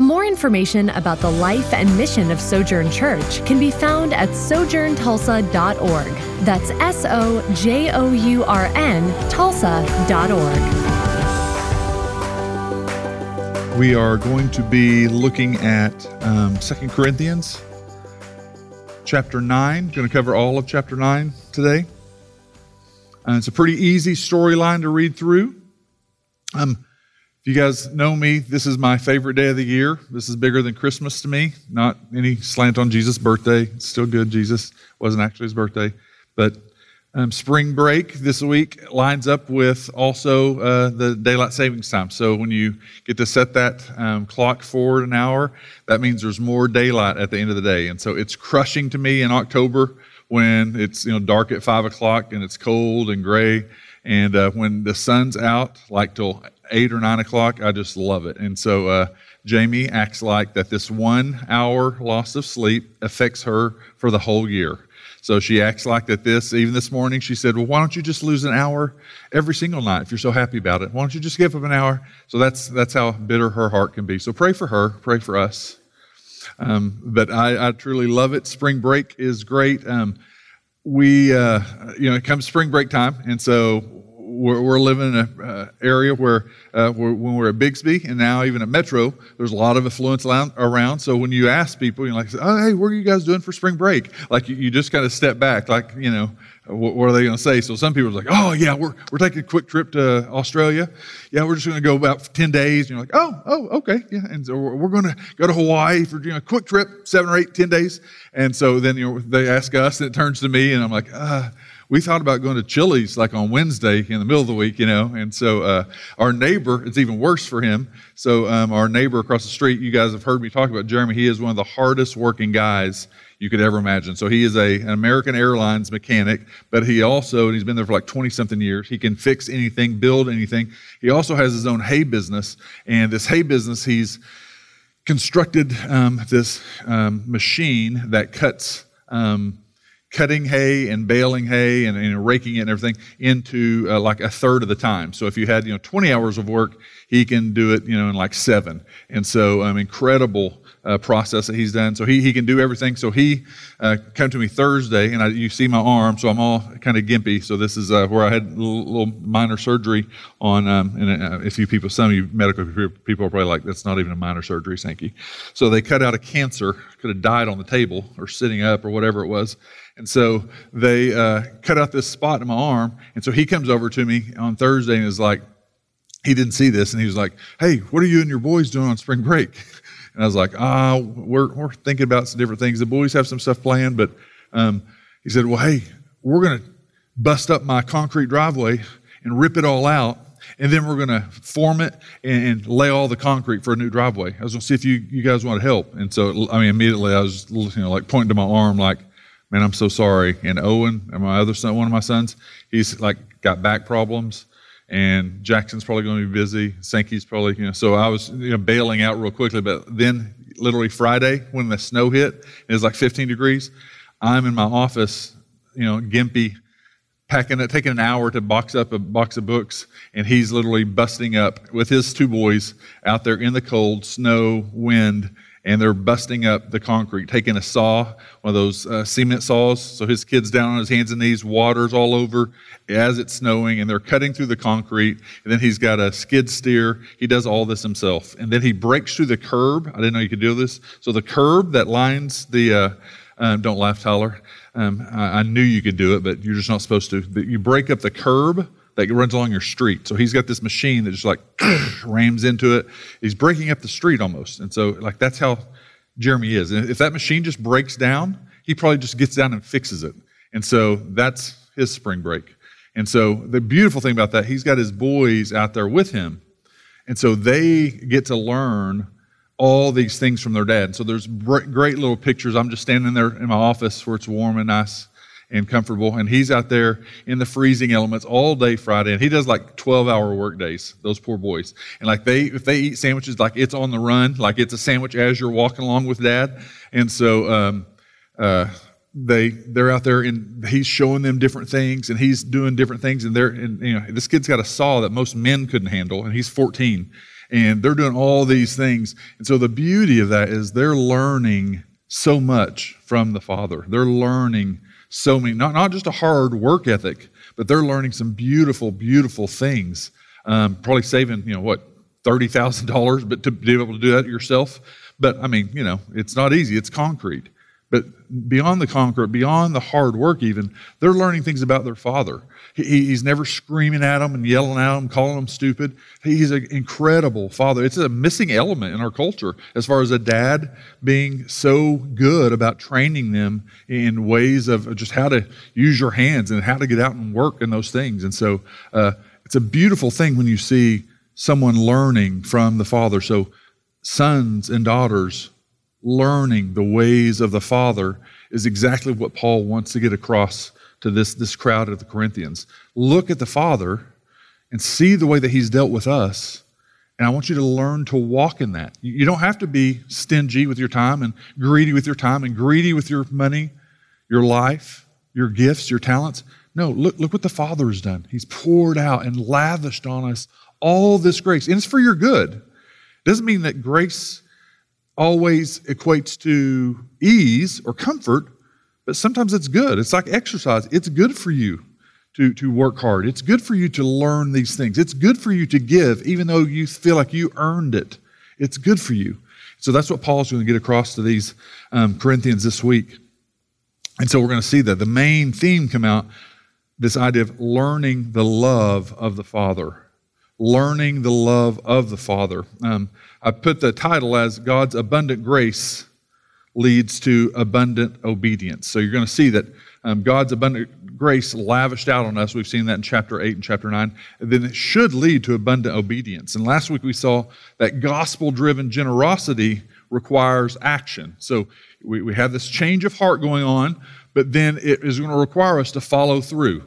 More information about the life and mission of Sojourn Church can be found at sojourntulsa.org. That's S O J O U R N Tulsa.org. We are going to be looking at um, 2 Corinthians chapter 9. Going to cover all of chapter 9 today. Uh, it's a pretty easy storyline to read through. Um, you guys know me, this is my favorite day of the year. This is bigger than Christmas to me. Not any slant on Jesus' birthday. It's still good. Jesus wasn't actually his birthday. But um, spring break this week lines up with also uh, the daylight savings time. So when you get to set that um, clock forward an hour, that means there's more daylight at the end of the day. And so it's crushing to me in October when it's you know dark at five o'clock and it's cold and gray. And uh, when the sun's out, like till eight or nine o'clock, I just love it. And so uh, Jamie acts like that this one hour loss of sleep affects her for the whole year. So she acts like that this, even this morning, she said, Well, why don't you just lose an hour every single night if you're so happy about it? Why don't you just give up an hour? So that's, that's how bitter her heart can be. So pray for her, pray for us. Um, but I, I, truly love it. Spring break is great. Um, we, uh, you know, it comes spring break time, and so we're, we're living in an uh, area where, uh, when we're at Bixby and now even at Metro, there's a lot of affluence around. So when you ask people, you're like, oh, hey, what are you guys doing for spring break? Like you, you just kind of step back, like, you know, what, what are they going to say? So some people are like, oh, yeah, we're, we're taking a quick trip to Australia. Yeah, we're just going to go about 10 days. And you're like, oh, oh, okay. Yeah. And so we're, we're going to go to Hawaii for you know, a quick trip, seven or eight, 10 days. And so then you know, they ask us, and it turns to me, and I'm like, ah, we thought about going to Chili's like on Wednesday in the middle of the week, you know. And so uh, our neighbor, it's even worse for him. So um, our neighbor across the street, you guys have heard me talk about Jeremy. He is one of the hardest working guys you could ever imagine. So he is a, an American Airlines mechanic, but he also, and he's been there for like 20 something years, he can fix anything, build anything. He also has his own hay business. And this hay business, he's constructed um, this um, machine that cuts. Um, cutting hay and baling hay and, and raking it and everything into uh, like a third of the time. So if you had you know 20 hours of work, he can do it you know in like seven. And so um, incredible uh, process that he's done. So he, he can do everything. So he uh, came to me Thursday, and I, you see my arm, so I'm all kind of gimpy. So this is uh, where I had a little, minor surgery on. Um, and uh, if you people, some of you medical people are probably like, that's not even a minor surgery, Sankey. So they cut out a cancer. Could have died on the table or sitting up or whatever it was. And so they uh, cut out this spot in my arm. And so he comes over to me on Thursday and is like, he didn't see this. And he was like, Hey, what are you and your boys doing on spring break? And I was like, Ah, oh, we're, we're thinking about some different things. The boys have some stuff planned. But um, he said, Well, hey, we're going to bust up my concrete driveway and rip it all out. And then we're going to form it and, lay all the concrete for a new driveway. I was going to see if you, you guys want to help. And so, I mean, immediately I was, you know, like pointing to my arm, like, man, I'm so sorry. And Owen, and my other son, one of my sons, he's like got back problems. And Jackson's probably going to be busy. Sankey's probably, you know. So I was, you know, bailing out real quickly. But then, literally Friday, when the snow hit, it was like 15 degrees. I'm in my office, you know, gimpy, packing it, taking an hour to box up a box of books, and he's literally busting up with his two boys out there in the cold, snow, wind, and they're busting up the concrete, taking a saw, one of those uh, cement saws. So his kid's down on his hands and knees, water's all over as it's snowing, and they're cutting through the concrete. And then he's got a skid steer. He does all this himself. And then he breaks through the curb. I didn't know you could do this. So the curb that lines the, uh, um, don't laugh, Tyler. Um, I, I, knew you could do it, but you're just not supposed to. You break up the curb that runs along your street. So he's got this machine that just like rams into it. He's breaking up the street almost. And so, like, that's how Jeremy is. And if that machine just breaks down, he probably just gets down and fixes it. And so that's his spring break. And so the beautiful thing about that, he's got his boys out there with him. And so they get to learn all these things from their dad. And So there's great little pictures. I'm just standing there in my office where it's warm and nice and comfortable. And he's out there in the freezing elements all day Friday, and he does like 12 hour work days. Those poor boys. And like they, if they eat sandwiches, like it's on the run, like it's a sandwich as you're walking along with dad. And so, um, uh, they they're out there and he's showing them different things and he's doing different things and they're and you know this kid's got a saw that most men couldn't handle and he's 14 and they're doing all these things and so the beauty of that is they're learning so much from the father they're learning so many not, not just a hard work ethic but they're learning some beautiful beautiful things. Um, probably saving you know what $30000 but to be able to do that yourself. But i mean you know it's not easy. It's concrete but beyond the concrete, beyond the hard work, even, they're learning things about their father. He, he's never screaming at them and yelling at them, calling them stupid. He's an incredible father. It's a missing element in our culture as far as a dad being so good about training them in ways of just how to use your hands and how to get out and work and those things. And so uh, it's a beautiful thing when you see someone learning from the father. So, sons and daughters learning the ways of the Father is exactly what Paul wants to get across to this, this crowd of the Corinthians. Look at the Father and see the way that He's dealt with us. And I want you to learn to walk in that. You don't have to be stingy with your time and greedy with your time and greedy with your money, your life, your gifts, your talents. No, look, look what the Father has done. He's poured out and lavished on us all this grace. And it's for your good. It doesn't mean that grace always equates to ease or comfort, but sometimes it's good. It's like exercise. It's good for you to, to work hard. It's good for you to learn these things. It's good for you to give, even though you feel like you earned it. It's good for you. So that's what Paul's going to get across to these um, Corinthians this week. And so we're going to see that the main theme come out this idea of learning the love of the Father. Learning the love of the Father. Um, I put the title as God's abundant grace leads to abundant obedience. So you're going to see that um, God's abundant grace lavished out on us. We've seen that in chapter 8 and chapter 9. And then it should lead to abundant obedience. And last week we saw that gospel driven generosity requires action. So we, we have this change of heart going on, but then it is going to require us to follow through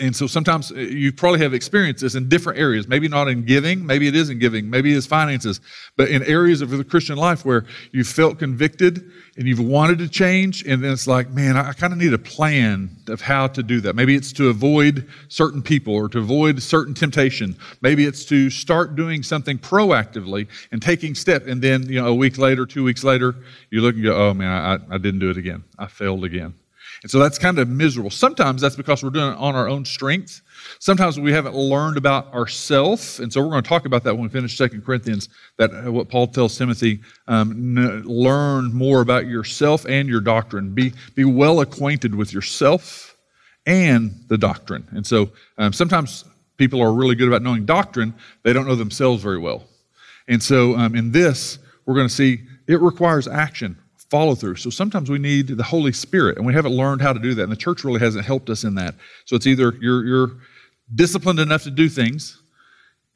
and so sometimes uh, you probably have experienced this in different areas. Maybe not in giving maybe it is in giving maybe it's finances but in areas of the christian life where you felt convicted and you've wanted to change and then it's like man i, kind of need a plan of how to do that. Maybe it's to avoid certain people or to avoid certain temptation. Maybe it's to start doing something proactively and taking step and then you know a week later two weeks later you look and go oh man i, I didn't do it again. I failed again and so that's kind of miserable. Sometimes that's because we're doing it on our own strength. Sometimes we haven't learned about ourselves. And so we're going to talk about that when we finish Second Corinthians, that uh, what Paul tells Timothy, um, n- learn more about yourself and your doctrine. Be, be well acquainted with yourself and the doctrine. And so um, sometimes people are really good about knowing doctrine, they don't know themselves very well. And so um, in this, we're going to see it requires action follow through. So sometimes we need the Holy Spirit, and we haven't learned how to do that. And the church really hasn't helped us in that. So it's either you're, you're disciplined enough to do things,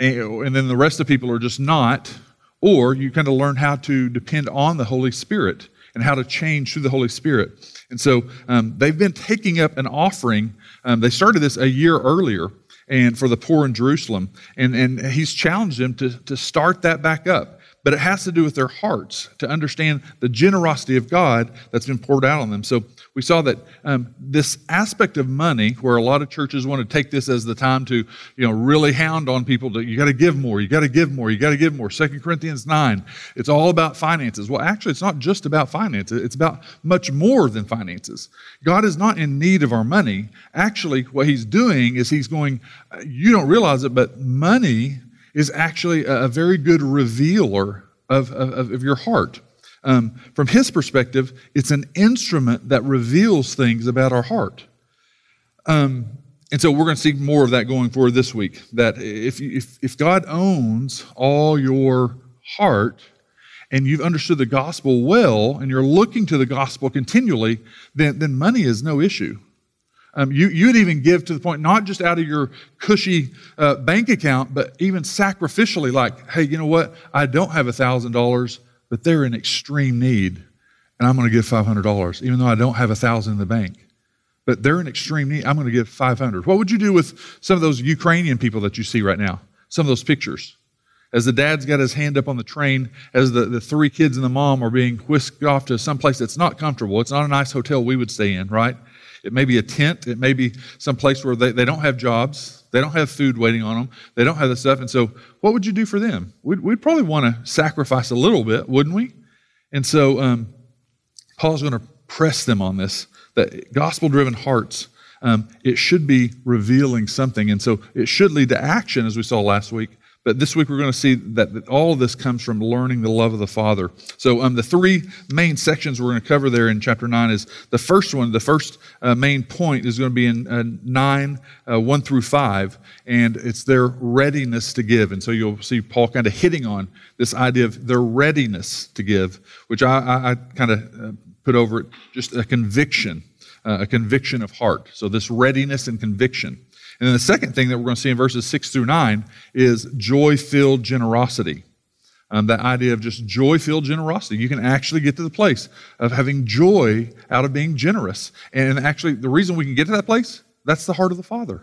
and, and then the rest of the people are just not, or you kind of learn how to depend on the Holy Spirit and how to change through the Holy Spirit. And so um, they've been taking up an offering. Um, they started this a year earlier and for the poor in Jerusalem. And, and he's challenged them to, to start that back up but it has to do with their hearts to understand the generosity of God that's been poured out on them. So we saw that um, this aspect of money, where a lot of churches want to take this as the time to, you know, really hound on people to, you got to give more, you got to give more, you got to give more. Second Corinthians 9, it's all about finances. Well, actually, it's not just about finances, it's about much more than finances. God is not in need of our money. Actually, what He's doing is He's going, you don't realize it, but money is actually a, very good revealer of, of, of your heart. Um, from his perspective, it's an instrument that reveals things about our heart. Um, and so we're going to see more of that going forward this week. That if, if, if God owns all your heart and you've understood the gospel well and you're looking to the gospel continually, then, then money is no issue. Um, you, you'd even give to the point, not just out of your cushy uh, bank account, but even sacrificially, like, hey, you know what? I don't have $1,000, but they're in extreme need, and I'm going to give $500, even though I don't have 1000 in the bank. but they're in extreme need. I'm going to give 500. What would you do with some of those Ukrainian people that you see right now? Some of those pictures. As the dad's got his hand up on the train, as the, the three kids and the mom are being whisked off to some place that's not comfortable. It's not a nice hotel we would stay in, right? It may be a tent. It may be some place where they, they don't have jobs. They don't have food waiting on them. They don't have the stuff. And so, what would you do for them? We'd, we'd probably want to sacrifice a little bit, wouldn't we? And so, um, Paul's going to press them on this that gospel driven hearts, um, it should be revealing something. And so it should lead to action, as we saw last week. But this week we're going to see that, all this comes from learning the love of the Father. So um, the three main sections we're going to cover there in chapter 9 is the first one, the first uh, main point is going to be in uh, 9, uh, 1 through 5, and it's their readiness to give. And so you'll see Paul kind of hitting on this idea of their readiness to give, which I, I, I kind of uh, put over it just a conviction, uh, a conviction of heart. So this readiness and conviction. And then the second thing that we're going to see in verses six through nine is joy filled generosity. Um, that idea of just joy filled generosity. You can actually get to the place of having joy out of being generous. And actually, the reason we can get to that place, that's the heart of the Father.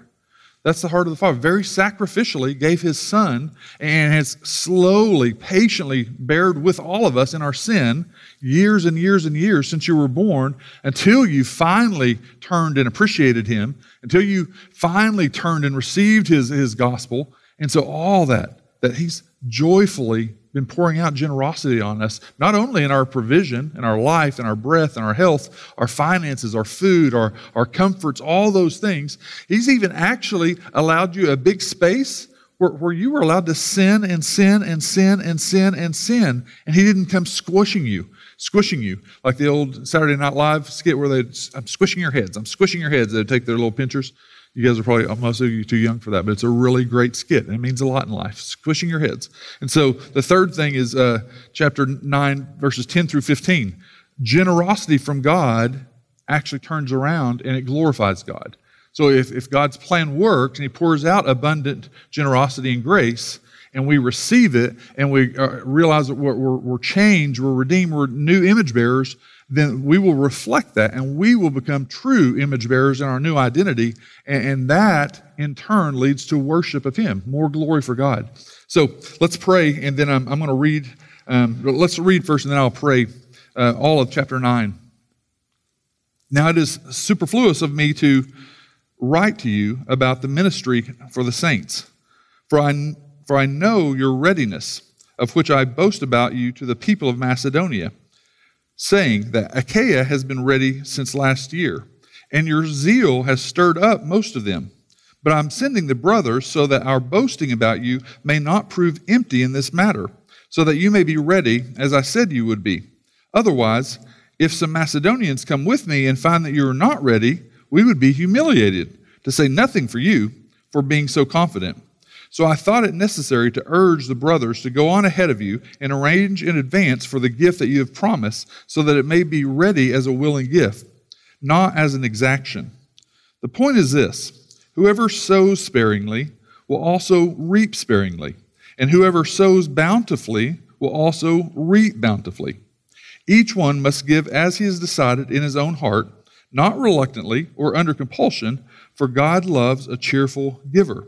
That's the heart of the Father. Very sacrificially gave his Son and has slowly, patiently bared with all of us in our sin years and years and years since you were born until you finally turned and appreciated him, until you finally turned and received his, his gospel. And so, all that, that he's joyfully been pouring out generosity on us, not only in our provision, in our life, in our breath, in our health, our finances, our food, our, our comforts, all those things. He's even actually allowed you a big space where, where you were allowed to sin and sin and sin and sin and sin, and He didn't come squishing you. Squishing you, like the old Saturday Night Live skit where they, I'm squishing your heads, I'm squishing your heads. They'd take their little pinchers you guys are probably, most of you too young for that, but it's a really great skit. And it means a lot in life, squishing your heads. And so the third thing is uh, chapter 9, verses 10 through 15. Generosity from God actually turns around and it glorifies God. So if, if God's plan works and He pours out abundant generosity and grace, and we receive it and we uh, realize that we're, we're, we're changed, we're redeemed, we're new image bearers, then we will reflect that and we will become true image bearers in our new identity. And, and that in turn leads to worship of Him, more glory for God. So let's pray, and then I'm, I'm going to read. Um, let's read first, and then I'll pray uh, all of chapter 9. Now, it is superfluous of me to write to you about the ministry for the saints, for I, for I know your readiness, of which I boast about you to the people of Macedonia saying that Achaia has been ready since last year, and your zeal has stirred up most of them. But I'm sending the brothers so that our boasting about you may not prove empty in this matter, so that you may be ready as I said you would be. Otherwise, if some Macedonians come with me and find that you are not ready, we would be humiliated, to say nothing for you, for being so confident. So I thought it necessary to urge the brothers to go on ahead of you and arrange in advance for the gift that you have promised, so that it may be ready as a willing gift, not as an exaction. The point is this whoever sows sparingly will also reap sparingly, and whoever sows bountifully will also reap bountifully. Each one must give as he has decided in his own heart, not reluctantly or under compulsion, for God loves a cheerful giver.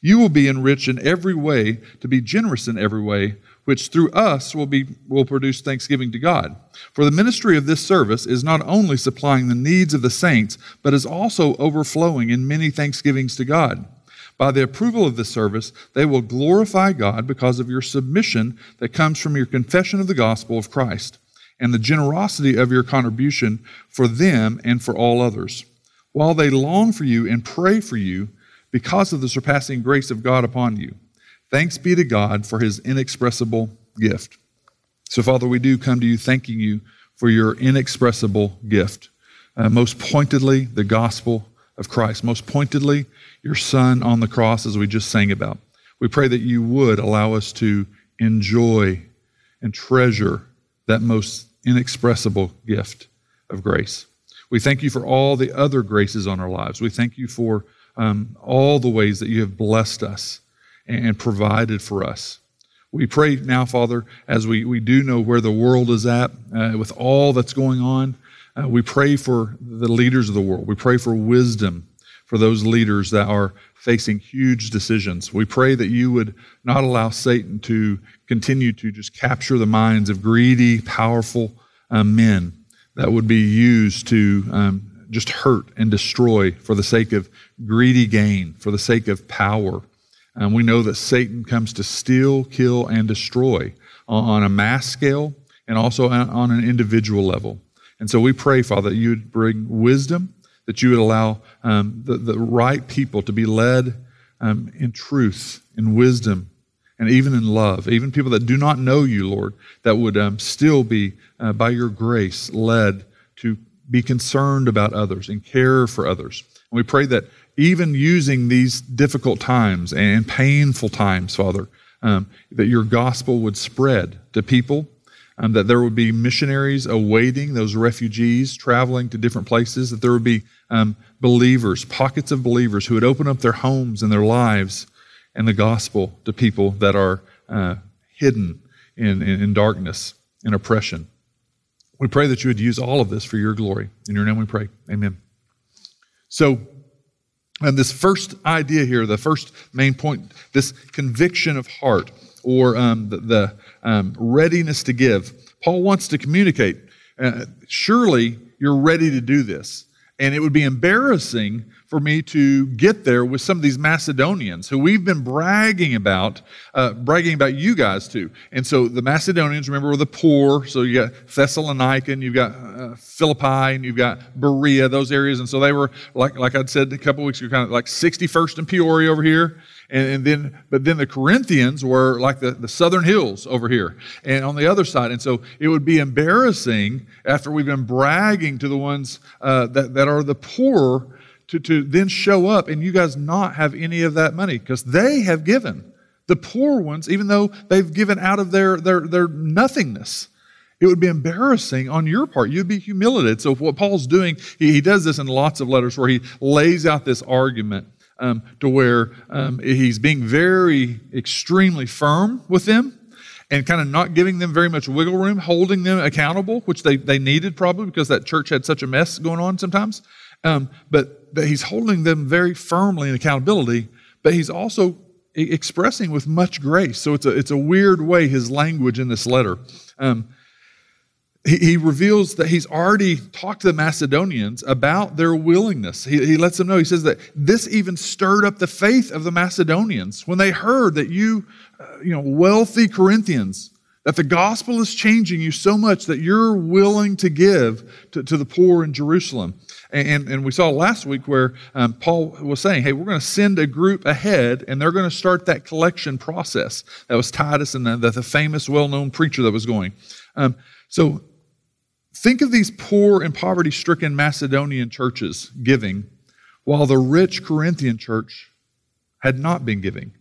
You will be enriched in every way to be generous in every way, which through us will, be, will produce thanksgiving to God. For the ministry of this service is not only supplying the needs of the saints, but is also overflowing in many thanksgivings to God. By the approval of this service, they will glorify God because of your submission that comes from your confession of the gospel of Christ and the generosity of your contribution for them and for all others. While they long for you and pray for you, because of the surpassing grace of God upon you. Thanks be to God for his inexpressible gift. So, Father, we do come to you thanking you for your inexpressible gift. Uh, most pointedly, the gospel of Christ, most pointedly, your Son on the cross, as we just sang about. We pray that you would allow us to enjoy and treasure that most inexpressible gift of grace. We thank you for all the other graces on our lives. We thank you for um, all the ways that you have blessed us and provided for us. We pray now, Father, as we, we do know where the world is at uh, with all that's going on. Uh, we pray for the leaders of the world. We pray for wisdom for those leaders that are facing huge decisions. We pray that you would not allow Satan to continue to just capture the minds of greedy, powerful uh, men that would be used to um, just hurt and destroy for the sake of greedy gain, for the sake of power. And we know that Satan comes to steal, kill, and destroy on a mass scale and also on an individual level. And so we pray, Father, that you would bring wisdom, that you would allow um, the, the right people to be led um, in truth, in wisdom, and even in love. Even people that do not know you, Lord, that would um, still be, uh, by your grace, led to be concerned about others and care for others. And we pray that even using these difficult times and painful times, Father, um, that your gospel would spread to people, um, that there would be missionaries awaiting those refugees traveling to different places, that there would be um, believers, pockets of believers who would open up their homes and their lives and the gospel to people that are uh, hidden in, in, in darkness and oppression. We pray that you would use all of this for your glory. In your name we pray. Amen. So, and this first idea here, the first main point, this conviction of heart or um, the, the um, readiness to give, Paul wants to communicate. Uh, surely you're ready to do this. And it would be embarrassing for me to get there with some of these Macedonians who we've been bragging about, uh, bragging about you guys to. And so the Macedonians, remember, were the poor. So you got Thessalonica, and you've got uh, Philippi, and you've got Berea, those areas. And so they were, like, like I'd said a couple weeks ago, kind of like 61st and Peoria over here. And, and, then, but then the Corinthians were like the, the southern hills over here and on the other side. And so it would be embarrassing after we've been bragging to the ones uh, that, that are the poor to, to then show up and you guys not have any of that money because they have given. The poor ones, even though they've given out of their, their, their nothingness, it would be embarrassing on your part. You'd be humiliated. So, what Paul's doing, he, he does this in lots of letters where he lays out this argument um, to where um, he's being very, extremely firm with them and kind of not giving them very much wiggle room, holding them accountable, which they, they needed probably because that church had such a mess going on sometimes. Um, but he's holding them very firmly in accountability, but he's also expressing with much grace. So it's a, it's a weird way, his language in this letter. Um, he, he, reveals that he's already talked to the Macedonians about their willingness. He, he lets them know, he says that this even stirred up the faith of the Macedonians when they heard that you, uh, you know, wealthy Corinthians, that the gospel is changing you so much that you're willing to give to, to the poor in Jerusalem. And, and we saw last week where um, Paul was saying, hey, we're going to send a group ahead and they're going to start that collection process. That was Titus and the, the, the famous, well known preacher that was going. Um, so think of these poor and poverty stricken Macedonian churches giving while the rich Corinthian church had not been giving.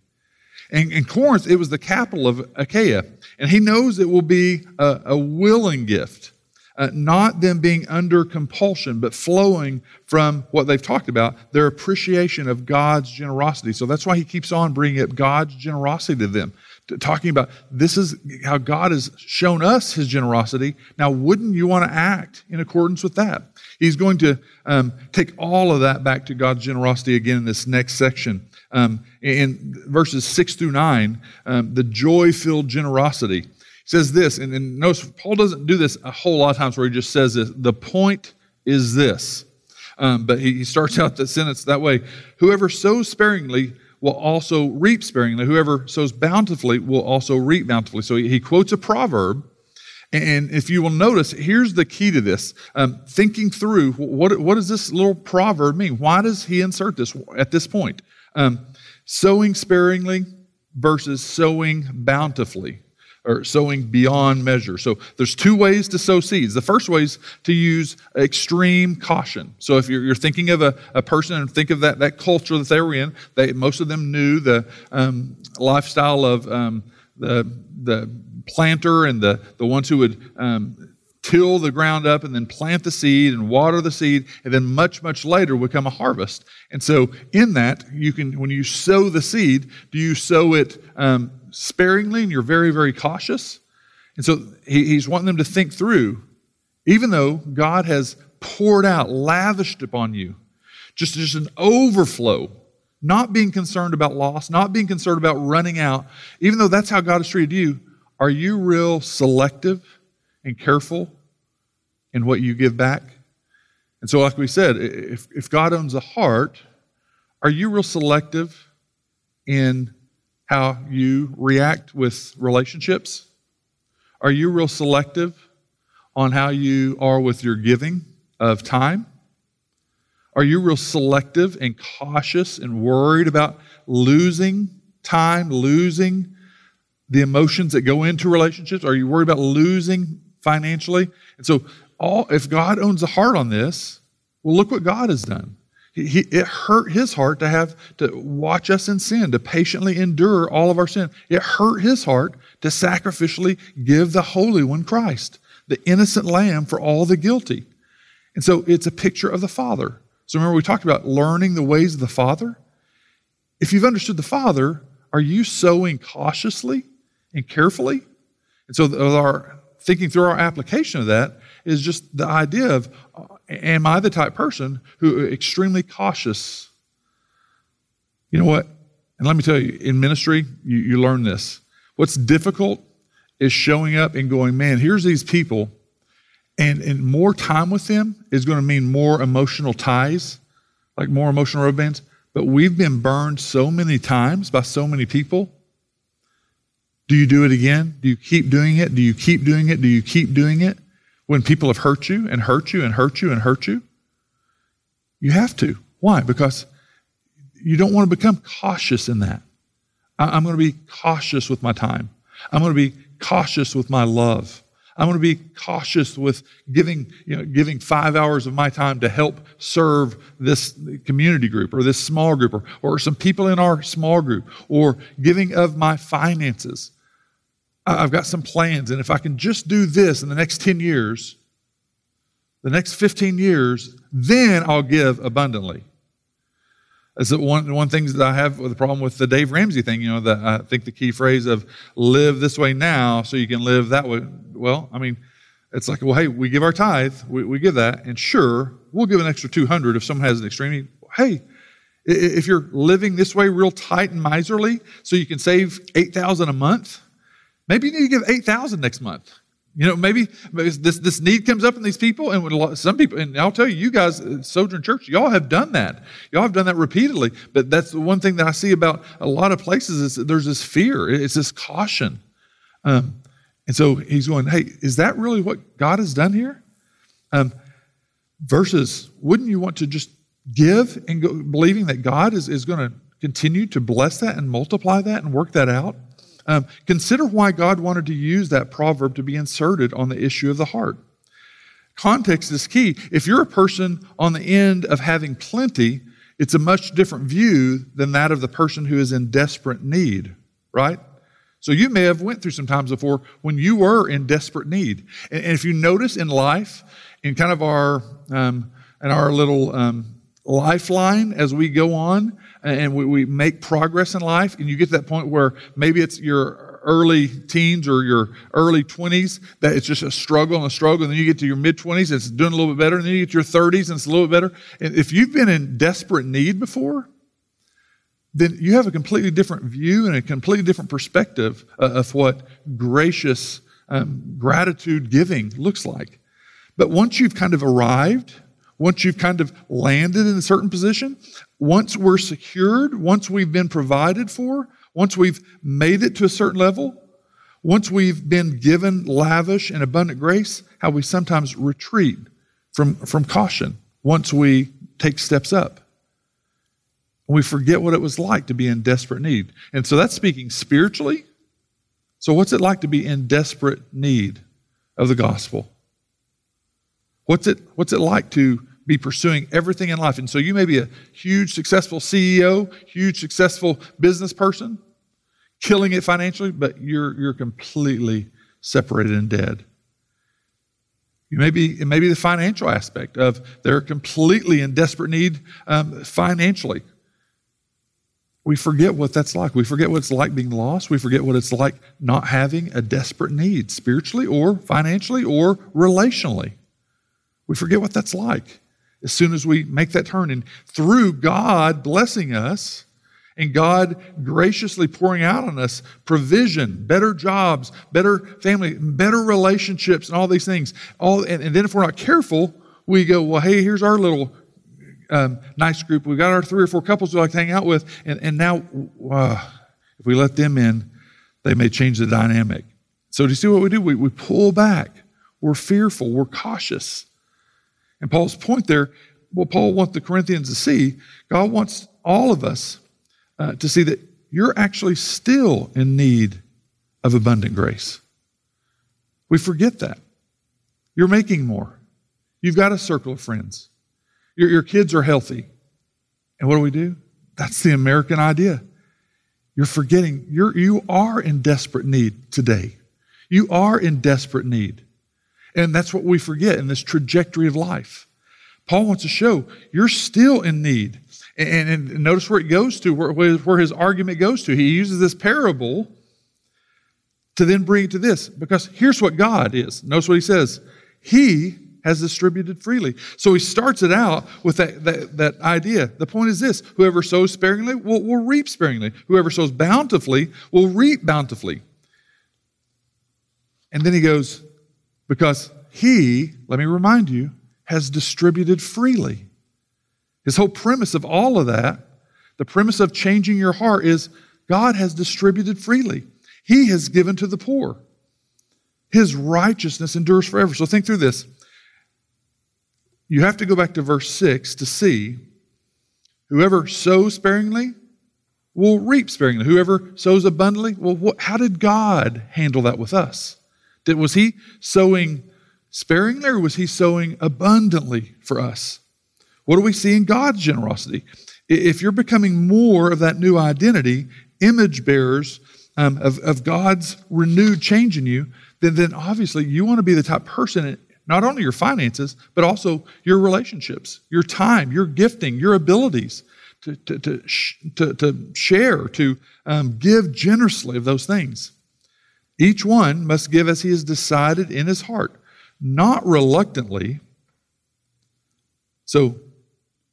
And in Corinth, it was the capital of Achaia. And he knows it will be a, a willing gift uh, not them being under compulsion, but flowing from what they've talked about, their appreciation of God's generosity. So that's why he keeps on bringing up God's generosity to them, talking about this is how God has shown us his generosity. Now, wouldn't you want to act in accordance with that? He's going to um, take all of that back to God's generosity again in this next section. Um, in verses six through nine, um, the joy filled generosity He says this, and, and notice Paul doesn't do this a whole lot of times where he just says this. The point is this. Um, but he, he starts out the sentence that way Whoever sows sparingly will also reap sparingly. Whoever sows bountifully will also reap bountifully. So he, quotes a proverb. And if you will notice, here's the key to this um, thinking through what, what does this little proverb mean? Why does he insert this at this point? Um, sowing sparingly versus sowing bountifully or sowing beyond measure. So there's two ways to sow seeds. The first way is to use extreme caution. So if you're, you're thinking of a, a, person and think of that, that culture that they were in, they, most of them knew the um, lifestyle of um, the, the planter and the, the ones who would um, till the ground up and then plant the seed and water the seed and then much much later would come a harvest and so in that you can when you sow the seed do you sow it um, sparingly and you're very very cautious and so he, he's wanting them to think through even though god has poured out lavished upon you just, just an overflow not being concerned about loss not being concerned about running out even though that's how god has treated you are you real selective and careful in what you give back? And so, like we said, if, if God owns a heart, are you real selective in how you react with relationships? Are you real selective on how you are with your giving of time? Are you real selective and cautious and worried about losing time, losing the emotions that go into relationships? Are you worried about losing financially? And so all, if God owns the heart on this, well, look what God has done. He, it hurt his heart to have to watch us in sin, to patiently endure all of our sin. It hurt his heart to sacrificially give the Holy One Christ, the innocent lamb for all the guilty. And so it's a picture of the Father. So remember, we talked about learning the ways of the Father. If you've understood the Father, are you sowing cautiously and carefully? And so, our thinking through our application of that, is just the idea of uh, am I the type person who extremely cautious? You know what? And let me tell you, in ministry, you, you learn this. What's difficult is showing up and going, man, here's these people, and, and more time with them is going to mean more emotional ties, like more emotional rubber bands. But we've been burned so many times by so many people. Do you do it again? Do you keep doing it? Do you keep doing it? Do you keep doing it? When people have hurt you and hurt you and hurt you and hurt you? You have to. Why? Because you don't want to become cautious in that. I'm going to be cautious with my time. I'm going to be cautious with my love. I'm going to be cautious with giving, you know, giving five hours of my time to help serve this community group or this small group or, or some people in our small group or giving of my finances. I've got some plans, and if I can just do this in the next 10 years, the next 15 years, then I'll give abundantly. That's one one thing that I have the problem with the Dave Ramsey thing. You know, that I think the key phrase of "live this way now, so you can live that way." Well, I mean, it's like, well, hey, we give our tithe, we, we give that, and sure, we'll give an extra 200 if someone has an extreme. Hey, if you're living this way, real tight and miserly, so you can save 8,000 a month, Maybe you need to give 8,000 next month. You know, maybe, maybe, this, this need comes up in these people, and some people, and I'll tell you, you guys, uh, Sojourn Church, y'all have done that. Y'all have done that repeatedly. But that's the one thing that I see about a lot of places is there's this fear, it's this caution. Um, and so he's going, hey, is that really what God has done here? Um, versus, wouldn't you want to just give and go, believing that God is, is going to continue to bless that and multiply that and work that out? Um, consider why God wanted to use that proverb to be inserted on the issue of the heart. Context is key. If you're a person on the end of having plenty, it's a much different view than that of the person who is in desperate need, right? So you may have went through some times before when you were in desperate need. And, if you notice in life, in kind of our um, in our little um, lifeline as we go on, and we, we make progress in life, and you get to that point where maybe it's your early teens or your early 20s that it's just a struggle and a struggle, and then you get to your mid 20s, it's doing a little bit better, and then you get to your 30s, and it's a little bit better. And if you've been in desperate need before, then you have a completely different view and a completely different perspective uh, of what gracious um, gratitude giving looks like. But once you've kind of arrived, once you've kind of landed in a certain position, once we're secured, once we've been provided for, once we've made it to a certain level, once we've been given lavish and abundant grace, how we sometimes retreat from, from caution once we take steps up. We forget what it was like to be in desperate need. And so that's speaking spiritually, So, what's it like to be in desperate need of the gospel? What's it, what's it like to be pursuing everything in life? And so, you may be a huge, successful CEO, huge, successful business person, killing it financially, but you're, you're completely separated and dead. You may be, it may be the financial aspect of they're completely in desperate need um, financially. We forget what that's like. We forget what it's like being lost. We forget what it's like not having a desperate need, spiritually or financially or relationally. We forget what that's like as soon as we make that turn. And through God blessing us, and God graciously pouring out on us provision, better jobs, better family, better relationships, and all these things. All, and, and then if we're not careful, we go, well, hey, here's our little um, nice group. We've got our three or four couples we like to hang out with, and, and now uh, if we let them in, they may change the dynamic. So do you see what we do? We, we pull back. We're fearful. We're cautious. And Paul's point there, what Paul wants the Corinthians to see, God wants all of us uh, to see that you're actually still in need of abundant grace. We forget that. You're making more. You've got a circle of friends. Your, your kids are healthy. And what do we do? That's the American idea. You're forgetting you're, you are in desperate need today. You are in desperate need. And that's what we forget in this trajectory of life. Paul wants to show you're still in need. And, and notice where it goes to, where, where his argument goes to. He uses this parable to then bring it to this, because here's what God is. Notice what he says He has distributed freely. So he starts it out with that, that, that idea. The point is this whoever sows sparingly will, will reap sparingly, whoever sows bountifully will reap bountifully. And then he goes, because he, let me remind you, has distributed freely. His whole premise of all of that, the premise of changing your heart is God has distributed freely. He has given to the poor. His righteousness endures forever. So think through this. You have to go back to verse 6 to see whoever sows sparingly will reap sparingly. Whoever sows abundantly, well, what, how did God handle that with us? Was he sowing sparingly or was he sowing abundantly for us? What do we see in God's generosity? If you're becoming more of that new identity, image bearers um, of, of God's renewed change in you, then, then obviously you want to be the type person, in not only your finances, but also your relationships, your time, your gifting, your abilities to, to, to, to, to share, to um, give generously of those things. Each one must give as he has decided in his heart, not reluctantly. So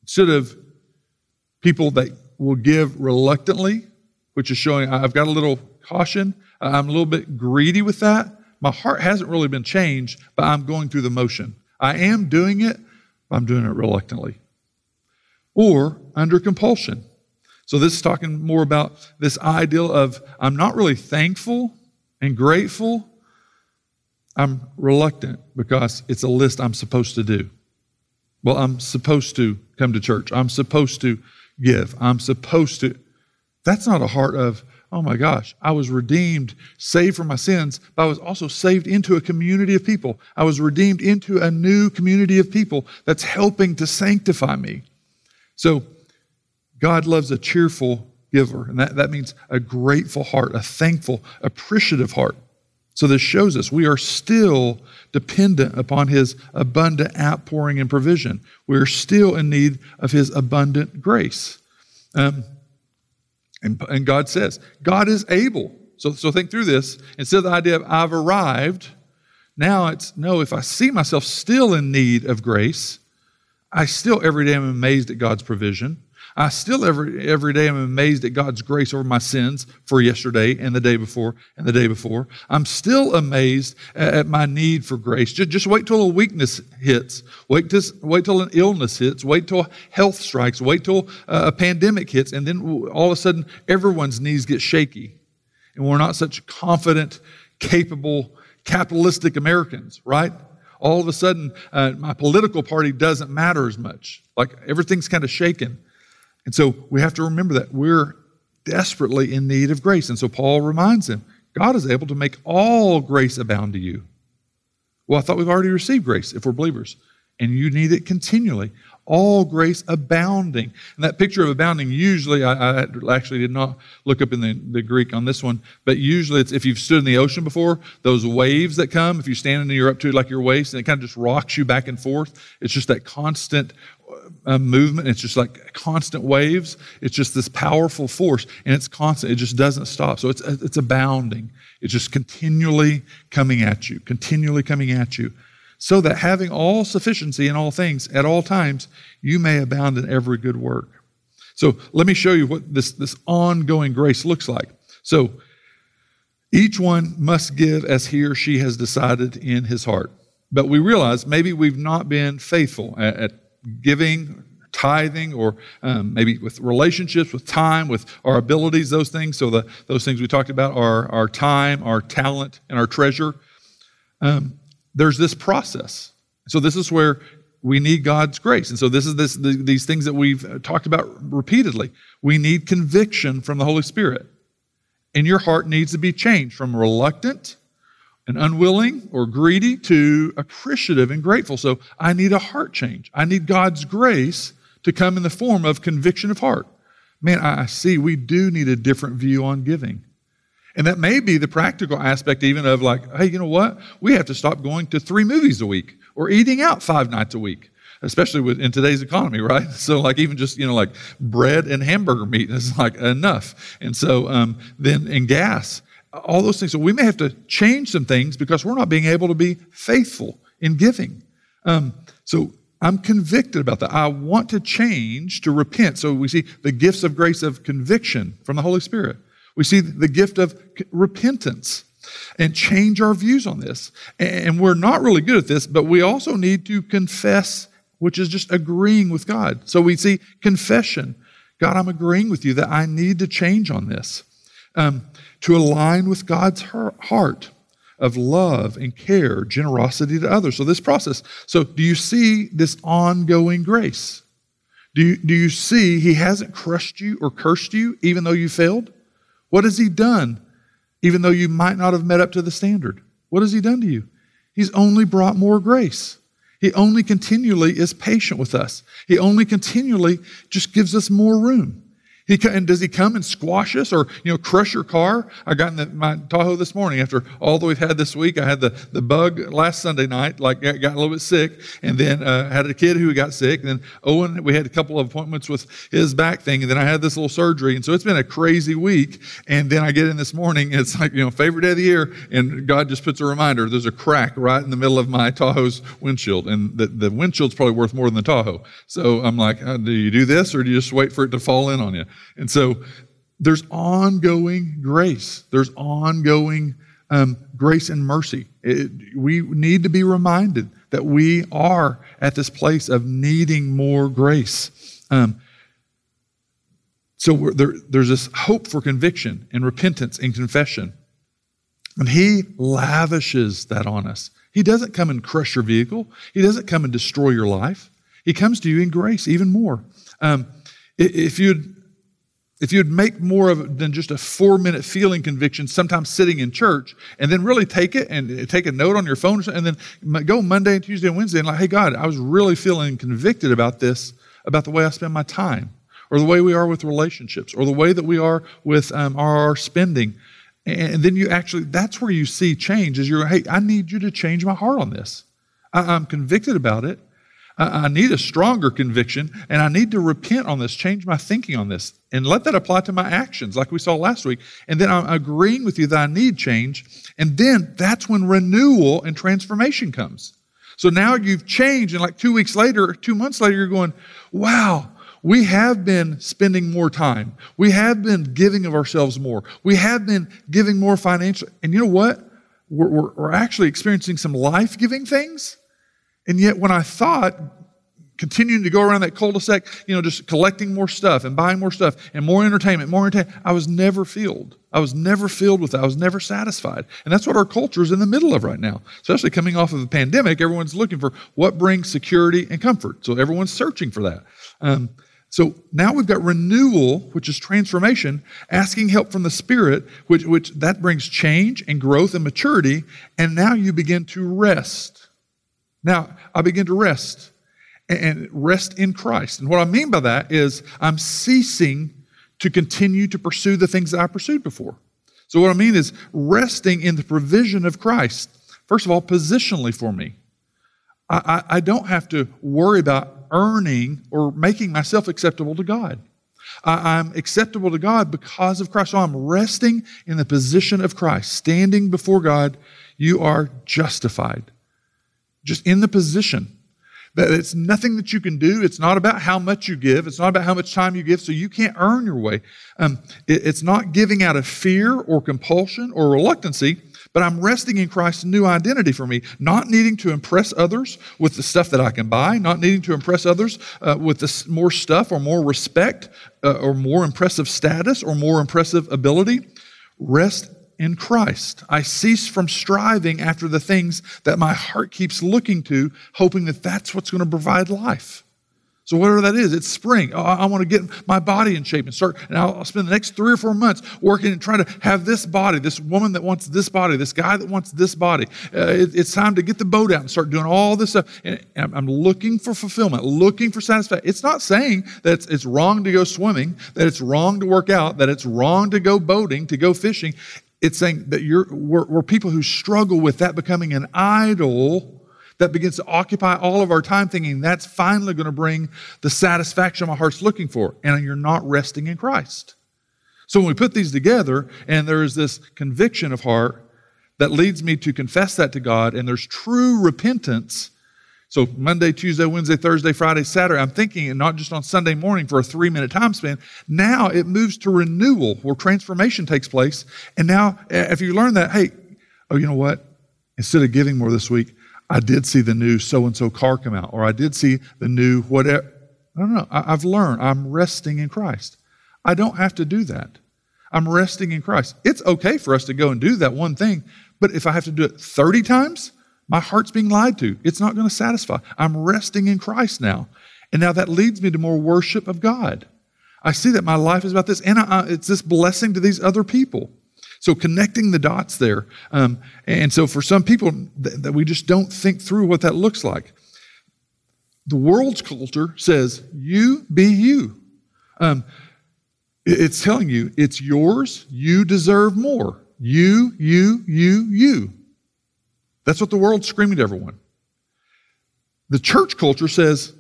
Instead of people that will give reluctantly, which is showing I've got a little caution, I'm a little bit greedy with that. My heart hasn't really been changed, but I'm going through the motion. I am doing it, but I'm doing it reluctantly. Or under compulsion. So, this is talking more about this ideal of I'm not really thankful and grateful. I'm reluctant because it's a list I'm supposed to do. Well, I'm supposed to come to church. I'm supposed to give. I'm supposed to. That's not a heart of, oh my gosh, I was redeemed, saved from my sins, but I was also saved into a community of people. I was redeemed into a new community of people that's helping to sanctify me. So, God loves a cheerful giver, and that, that means a grateful heart, a thankful, appreciative heart. So, this shows us we are still dependent upon His abundant outpouring and provision. We're still in need of His abundant grace. Um, and, and God says, God is able. So, so think through this. Instead of the idea of I've arrived, now it's no, if I see myself still in need of grace, I still every day am amazed at God's provision. I still every every day am amazed at God's grace over my sins for yesterday and the day before and the day before. I'm still amazed at my need for grace. Just, just wait till a weakness hits. Wait till wait till an illness hits. Wait till health strikes. Wait till a pandemic hits, and then all of a sudden everyone's knees get shaky, and we're not such confident, capable, capitalistic Americans, right? All of a sudden, uh, my political party doesn't matter as much. Like everything's kind of shaken. And so we have to remember that we're desperately in need of grace. And so Paul reminds them God is able to make all grace abound to you. Well, I thought we've already received grace if we're believers, and you need it continually. All grace abounding. And that picture of abounding, usually, I, I actually did not look up in the, the Greek on this one, but usually it's if you've stood in the ocean before, those waves that come, if you stand and you're up to like your waist, and it kind of just rocks you back and forth, it's just that constant uh, movement. It's just like constant waves. It's just this powerful force, and it's constant. It just doesn't stop. So it's it's abounding. It's just continually coming at you, continually coming at you, so that having all sufficiency in all things at all times, you may abound in every good work. So let me show you what this this ongoing grace looks like. So each one must give as he or she has decided in his heart. But we realize maybe we've not been faithful at, at giving, tithing, or um, maybe with relationships, with time, with our abilities, those things. So, the, those things we talked about are our time, our talent, and our treasure. Um, there's this process. So, this is where we need God's grace. And so, this is this, the, these things that we've talked about repeatedly. We need conviction from the Holy Spirit. And your heart needs to be changed from reluctant and unwilling or greedy to appreciative and grateful. So I need a heart change. I need God's grace to come in the form of conviction of heart. Man, I see we do need a different view on giving. And that may be the practical aspect, even of like, hey, you know what? We have to stop going to three movies a week or eating out five nights a week, especially with, in today's economy, right? So, like, even just, you know, like bread and hamburger meat is like enough. And so, um, then, in gas, all those things. So we may have to change some things because we're not being able to be faithful in giving. Um, so I'm convicted about that. I want to change to repent. So we see the gifts of grace of conviction from the Holy Spirit. We see the gift of repentance and change our views on this. And we're not really good at this, but we also need to confess, which is just agreeing with God. So we see confession. God, I'm agreeing with you that I need to change on this. Um, to align with God's heart of love and care, generosity to others. So, this process. So, do you see this ongoing grace? Do you, do you see He hasn't crushed you or cursed you even though you failed? What has He done even though you might not have met up to the standard? What has He done to you? He's only brought more grace. He only continually is patient with us. He only continually just gives us more room. He, and does he come and squash us or, you know, crush your car? I got in the, my Tahoe this morning after all that we've had this week. I had the, the bug last Sunday night, like got, a little bit sick, and then uh, had a kid who got sick. And then Owen, we had a couple of appointments with his back thing, and then I had this little surgery. And so it's been a crazy week. And then I get in this morning, it's like, you know, favorite day of the year, and God just puts a reminder there's a crack right in the middle of my Tahoe's windshield. And the, the windshield's probably worth more than the Tahoe. So I'm like, uh, do you do this or do you just wait for it to fall in on you? And so there's ongoing grace. There's ongoing um, grace and mercy. It, we need to be reminded that we are at this place of needing more grace. Um, so there, there's this hope for conviction and repentance and confession. And He lavishes that on us. He doesn't come and crush your vehicle, He doesn't come and destroy your life. He comes to you in grace even more. Um, if you'd if you'd make more of than just a four minute feeling conviction, sometimes sitting in church, and then really take it and take a note on your phone, and then go Monday and Tuesday and Wednesday and like, hey, God, I was really feeling convicted about this, about the way I spend my time, or the way we are with relationships, or the way that we are with um, our spending. And then you actually, that's where you see change is you're, hey, I need you to change my heart on this. I, I'm convicted about it. I need a stronger conviction and I need to repent on this, change my thinking on this, and let that apply to my actions, like we saw last week. And then I'm agreeing with you that I need change. And then that's when renewal and transformation comes. So now you've changed, and like two weeks later, two months later, you're going, wow, we have been spending more time. We have been giving of ourselves more. We have been giving more financially. And you know what? We're, we're, we're actually experiencing some life giving things and yet, when I thought continuing to go around that cul-de-sac, you know, just collecting more stuff and buying more stuff and more entertainment, more entertainment, I was never filled. I was never filled with that. I was never satisfied. And that's what our culture is in the middle of right now. Especially coming off of the pandemic, everyone's looking for what brings security and comfort. So everyone's searching for that. Um, So now we've got renewal, which is transformation, asking help from the Spirit, which, which that brings change and growth and maturity. And now you begin to rest. Now I begin to rest and rest in Christ. And what I mean by that is I'm ceasing to continue to pursue the things that I pursued before. So, what I mean is resting in the provision of Christ. First of all, positionally for me. I, I, I don't have to worry about earning or making myself acceptable to God. I, I'm acceptable to God because of Christ. So I'm resting in the position of Christ, standing before God. You are justified. Just in the position. That it's nothing that you can do. It's not about how much you give. It's not about how much time you give, so you can't earn your way. Um, it, it's not giving out of fear or compulsion or reluctancy, but I'm resting in Christ's new identity for me, not needing to impress others with the stuff that I can buy, not needing to impress others uh, with this more stuff or more respect uh, or more impressive status or more impressive ability. Rest in Christ. I cease from striving after the things that my heart keeps looking to, hoping that that's what's going to provide life. So whatever that is, it's spring. I, I want to get my body in shape and start. And I'll, I'll, spend the next three or four months working and trying to have this body, this woman that wants this body, this guy that wants this body. Uh, it, it's time to get the boat out and start doing all this stuff. And I'm looking for fulfillment, looking for satisfaction. It's not saying that it's, it's wrong to go swimming, that it's wrong to work out, that it's wrong to go boating, to go fishing. It's saying that you're, we're, we're people who struggle with that becoming an idol that begins to occupy all of our time thinking that's finally going to bring the satisfaction my heart's looking for. And you're not resting in Christ. So when we put these together and there is this conviction of heart that leads me to confess that to God, and there's true repentance. So Monday, Tuesday, Wednesday, Thursday, Friday, Saturday, I'm thinking, and not just on Sunday morning for a three minute time span. Now it moves to renewal where transformation takes place. And now, if you learn that, hey, oh, you know what? Instead of giving more this week, I did see the new so and so car come out, or I did see the new whatever. I don't know. I, I've learned I'm resting in Christ. I don't have to do that. I'm resting in Christ. It's okay for us to go and do that one thing, but if I have to do it 30 times, my heart's being lied to. It's not going to satisfy. I'm resting in Christ now. And now that leads me to more worship of God. I see that my life is about this, and I, it's this blessing to these other people. So connecting the dots there. Um, and so for some people th- that we just don't think through what that looks like. The world's culture says, you be you. Um, it's telling you it's yours, you deserve more. You, you, you, you. That's what the world's screaming to everyone. The church culture says,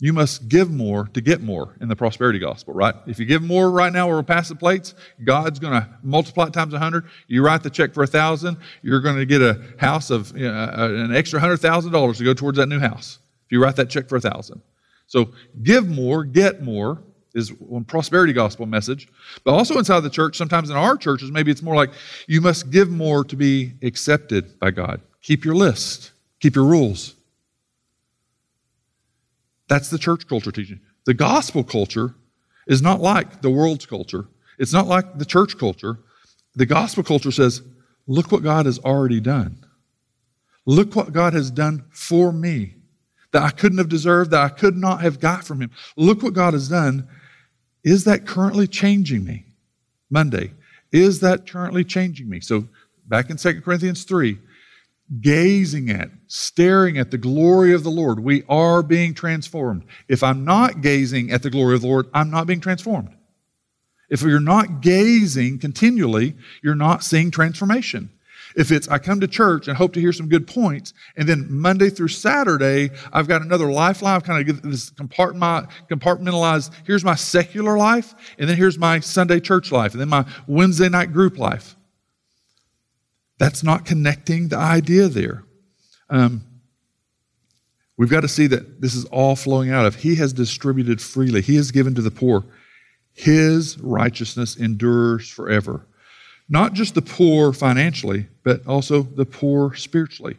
you must give more to get more in the prosperity gospel, right? If you give more right now, we're pass the plates. God's going to multiply it times a hundred. You write the check for a thousand, you're going to get a house of you know, an extra hundred thousand dollars to go towards that new house. If you write that check for a thousand, so give more, get more is one prosperity gospel message. But also inside the church, sometimes in our churches, maybe it's more like you must give more to be accepted by God. Keep your list, keep your rules. That's the church culture teaching. The gospel culture is not like the world's culture, it's not like the church culture. The gospel culture says, look what God has already done. Look what God has done for me that I couldn't have deserved, that I could not have got from Him. Look what God has done. Is that currently changing me? Monday. Is that currently changing me? So back in 2 Corinthians 3, gazing at, staring at the glory of the Lord, we are being transformed. If I'm not gazing at the glory of the Lord, I'm not being transformed. If you're not gazing continually, you're not seeing transformation. If it's I come to church and hope to hear some good points, and then Monday through Saturday, I've got another lifeline. Kind of this compartmentalized. Here's my secular life, and then here's my Sunday church life, and then my Wednesday night group life. That's not connecting the idea there. Um, we've got to see that this is all flowing out of He has distributed freely, He has given to the poor. His righteousness endures forever. Not just the poor financially, but also the poor spiritually.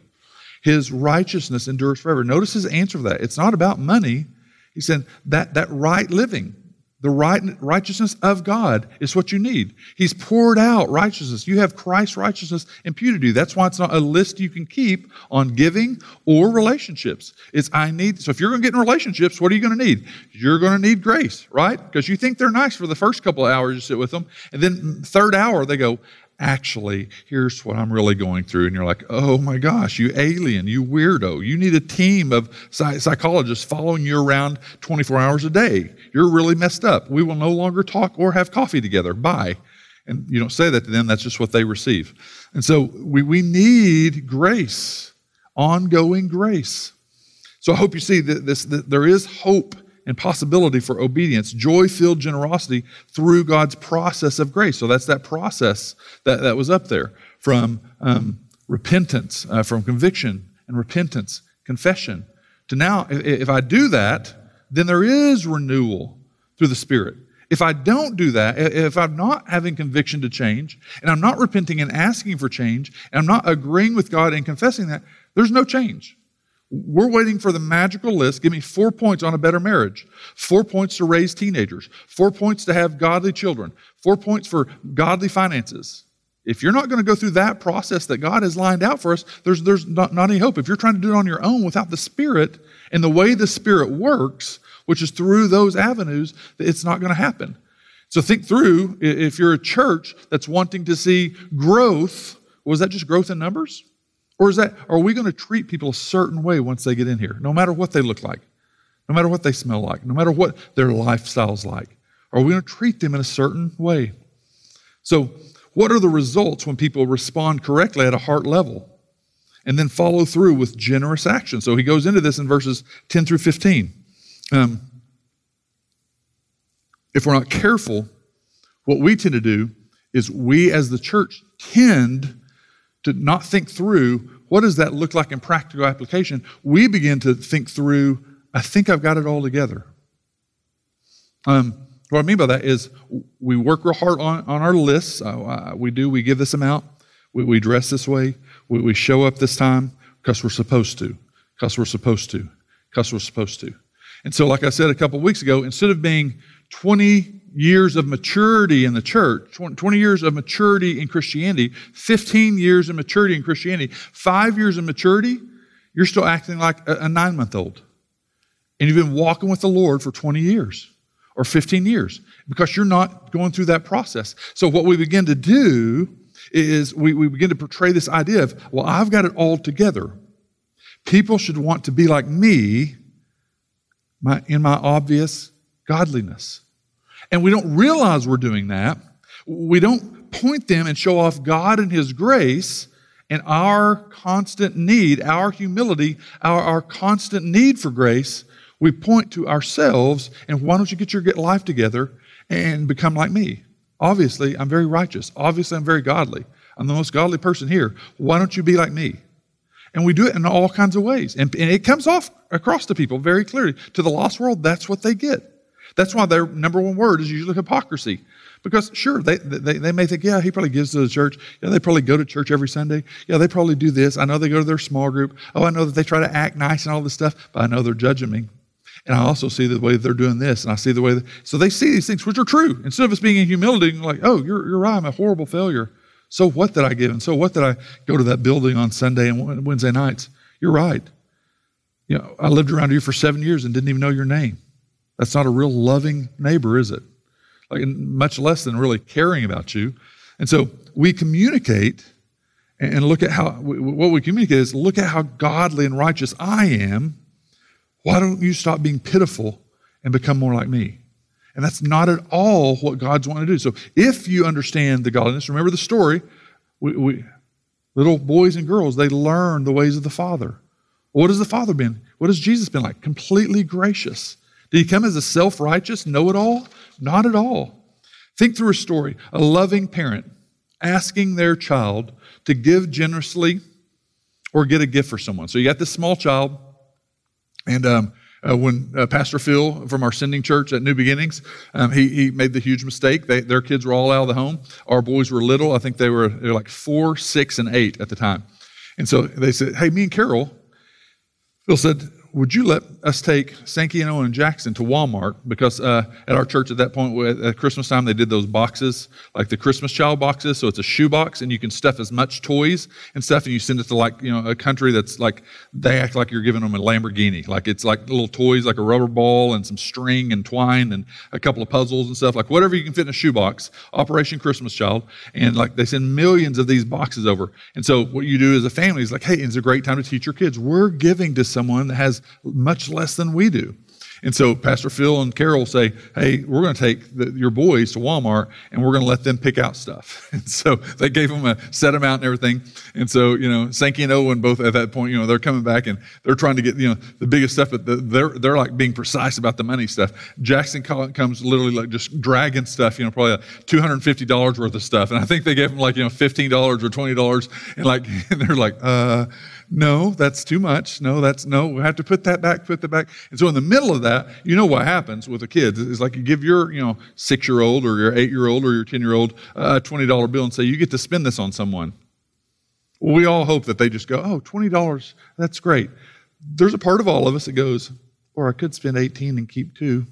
His righteousness endures forever. Notice his answer for that. It's not about money. He said that, that right living, The right, righteousness of God is what you need. He's poured out righteousness. You have Christ's righteousness imputed to you. That's why it's not a list you can keep on giving or relationships. It's I need. So if you're going to get in relationships, what are you going to need? You're going to need grace, right? Because you think they're nice for the first couple of hours you sit with them, and then third hour they go, actually, here's what I'm really going through. And you're like, oh my gosh, you alien, you weirdo. You need a team of psychologists following you around 24 hours a day. You're really messed up. We will no longer talk or have coffee together. Bye. And you don't say that to them, that's just what they receive. And so we, we need grace, ongoing grace. So I hope you see that, this, that there is hope and possibility for obedience, joy filled generosity through God's process of grace. So that's that process that, that was up there from um, repentance, uh, from conviction and repentance, confession, to now, if I do that, then there is renewal through the Spirit. If I don't do that, if I'm not having conviction to change, and I'm not repenting and asking for change, and I'm not agreeing with God and confessing that, there's no change. We're waiting for the magical list. Give me four points on a better marriage, four points to raise teenagers, four points to have godly children, four points for godly finances. If you're not going to go through that process that God has lined out for us, there's, there's not, not any hope. If you're trying to do it on your own without the Spirit and the way the Spirit works, which is through those avenues, it's not going to happen. So think through if you're a church that's wanting to see growth, was that just growth in numbers? Or is that, are we going to treat people a certain way once they get in here, no matter what they look like, no matter what they smell like, no matter what their lifestyle's like? Are we going to treat them in a certain way? So, what are the results when people respond correctly at a heart level and then follow through with generous action? So, he goes into this in verses 10 through 15. Um, if we're not careful, what we tend to do is we as the church tend to not think through what does that look like in practical application, we begin to think through, I think I've got it all together. Um, what I mean by that is we work real hard on, on our lists. Uh, we do, we give this amount, we, we dress this way, we, we show up this time because we're supposed to, because we're supposed to, because we're supposed to. And so, like I said a couple weeks ago, instead of being 20 years of maturity in the church, 20 years of maturity in Christianity, 15 years of maturity in Christianity, five years of maturity, you're still acting like a, nine month old. And you've been walking with the Lord for 20 years or 15 years because you're not going through that process. So, what we begin to do is we, we begin to portray this idea of, well, I've got it all together. People should want to be like me my, in my obvious godliness. And we don't realize we're doing that. We don't point them and show off God and His grace and our constant need, our humility, our, our constant need for grace. We point to ourselves and why don't you get your life together and become like me? Obviously, I'm very righteous. Obviously, I'm very godly. I'm the most godly person here. Why don't you be like me? And we do it in all kinds of ways. And, and, it comes off across to people very clearly. To the lost world, that's what they get. That's why their number one word is usually hypocrisy. Because sure, they, they, they may think, yeah, he probably gives to the church. Yeah, they probably go to church every Sunday. Yeah, they probably do this. I know they go to their small group. Oh, I know that they try to act nice and all this stuff, but I know they're judging me. And I also see the way they're doing this, and I see the way that, so they see these things which are true. Instead of us being in humility, like, oh, you're, you're right, I'm a horrible failure. So what did I give? And so what did I go to that building on Sunday and Wednesday nights? You're right. You know, I lived around you for seven years and didn't even know your name. That's not a real loving neighbor, is it? Like, much less than really caring about you. And so we communicate and look at how, what we communicate is look at how godly and righteous I am. Why don't you stop being pitiful and become more like me? And that's not at all what God's wanting to do. So if you understand the godliness, remember the story. We, we, little boys and girls, they learn the ways of the Father. What has the Father been? What has Jesus been like? Completely gracious did he come as a self righteous know it all? Not at all. Think through a story a loving parent asking their child to give generously or get a gift for someone. So you got this small child, and um, uh, when uh, Pastor Phil from our sending church at New Beginnings, um, he, he made the huge mistake. They, their kids were all out of the home. Our boys were little. I think they were, they were like four, six, and eight at the time. And so they said, Hey, me and Carol, Phil said, would you let us take Sankey and Owen and Jackson to Walmart? Because uh, at our church at that point, at Christmas time, they did those boxes, like the Christmas child boxes. So it's a shoe box, and you can stuff as much toys and stuff, and you send it to like you know a country that's like they act like you're giving them a Lamborghini. Like it's like little toys, like a rubber ball and some string and twine and a couple of puzzles and stuff, like whatever you can fit in a shoe box. Operation Christmas Child, and like they send millions of these boxes over. And so what you do as a family is like, hey, it's a great time to teach your kids. We're giving to someone that has much less than we do. And so Pastor Phil and Carol say, hey, we're going to take the, your boys to Walmart and we're going to let them pick out stuff. And so they gave them a set amount and everything. And so, you know, Sankey and Owen both at that point, you know, they're coming back and they're trying to get, you know, the biggest stuff, but they're, they're like being precise about the money stuff. Jackson comes literally like just dragging stuff, you know, probably $250 worth of stuff. And I think they gave them like, you know, $15 or $20 and like, and they're like, uh, no, that's too much. No, that's no, we have to put that back, put that back. And so in the middle of that, you know what happens with the kids. It's like you give your, you know, six year old or your eight year old or your 10 year old a $20 bill and say, you get to spend this on someone. Well, we all hope that they just go, oh, $20, that's great. There's a part of all of us that goes, or I could spend 18 and keep two,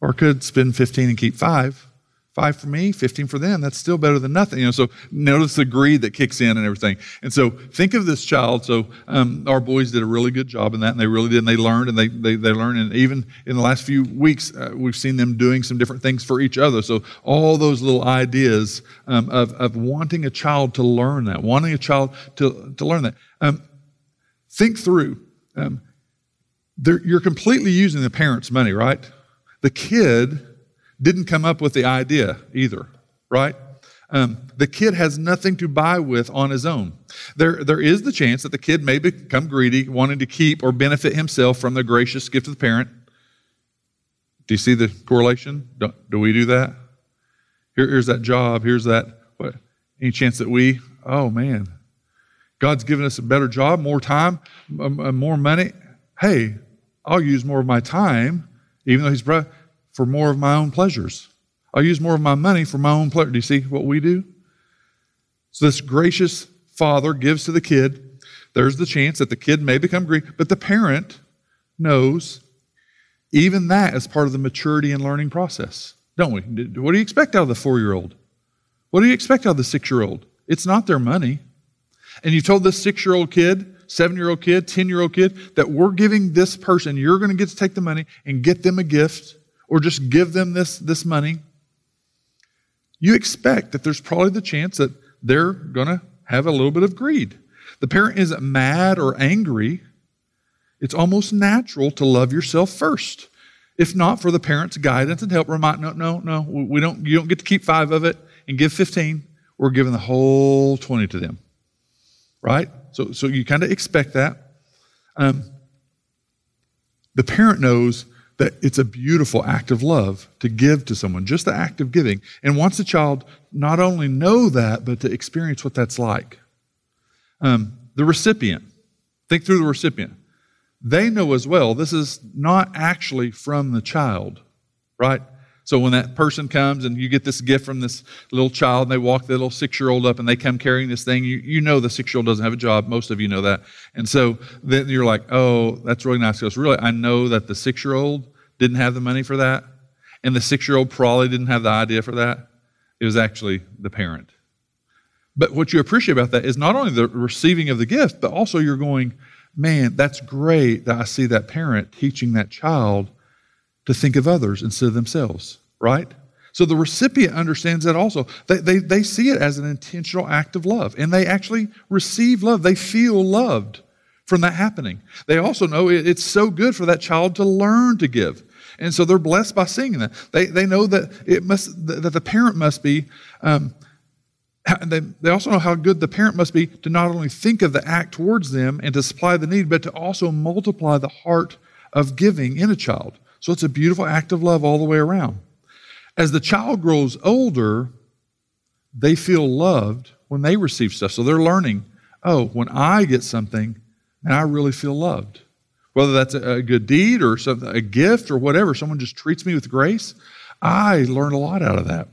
or I could spend 15 and keep five. Five for me, 15 for them. That's still better than nothing. You know, so notice the greed that kicks in and everything. And so think of this child. So um, our boys did a really good job in that, and they really did. And they learned, and they they, they learned. And even in the last few weeks, uh, we've seen them doing some different things for each other. So all those little ideas um, of of wanting a child to learn that, wanting a child to to learn that. Um, think through. Um, you're completely using the parents' money, right? The kid didn't come up with the idea either, right? Um, the kid has nothing to buy with on his own. There, there is the chance that the kid may become greedy, wanting to keep or benefit himself from the gracious gift of the parent. Do you see the correlation? Do, do we do that? Here, here's that job. Here's that. What? Any chance that we? Oh man, God's given us a better job, more time, more money. Hey, I'll use more of my time, even though He's for more of my own pleasures. I'll use more of my money for my own pleasure. Do you see what we do? So this gracious father gives to the kid. There's the chance that the kid may become greedy, but the parent knows even that is part of the maturity and learning process, don't we? What do you expect out of the four year old? What do you expect out of the six year old? It's not their money. And you told this six year old kid, seven year old kid, 10 year old kid that we're giving this person, you're going to get to take the money and get them a gift or just give them this, this money, you expect that there's probably the chance that they're going to have a little bit of greed. The parent isn't mad or angry. It's almost natural to love yourself first. If not for the parent's guidance and help, remind, no, no, no, we don't, you don't get to keep five of it and give 15. We're giving the whole 20 to them. Right? So, so you kind of expect that. Um, the parent knows that it's a beautiful act of love to give to someone, just the act of giving, and wants the child not only know that, but to experience what that's like. Um, the recipient, think through the recipient. They know as well, this is not actually from the child, right? So when that person comes and you get this gift from this little child and they walk the little six year old up and they come carrying this thing, you, you know the six year old doesn't have a job. Most of you know that. And so then you're like, oh, that's really nice. Because really, I know that the six year old didn't have the money for that. And the six year old probably didn't have the idea for that. It was actually the parent. But what you appreciate about that is not only the receiving of the gift, but also you're going, man, that's great that I see that parent teaching that child to think of others instead of themselves, right? So the recipient understands that also. They, they, they see it as an intentional act of love, and they actually receive love. They feel loved from that happening. They also know it, it's so good for that child to learn to give. And so they're blessed by seeing that. They, they know that it must that the parent must be um, they, they also know how good the parent must be to not only think of the act towards them and to supply the need, but to also multiply the heart of giving in a child. So it's a beautiful act of love all the way around. As the child grows older, they feel loved when they receive stuff. So they're learning, oh, when I get something, and I really feel loved. Whether that's a good deed or something, a gift or whatever, someone just treats me with grace, I learn a lot out of that.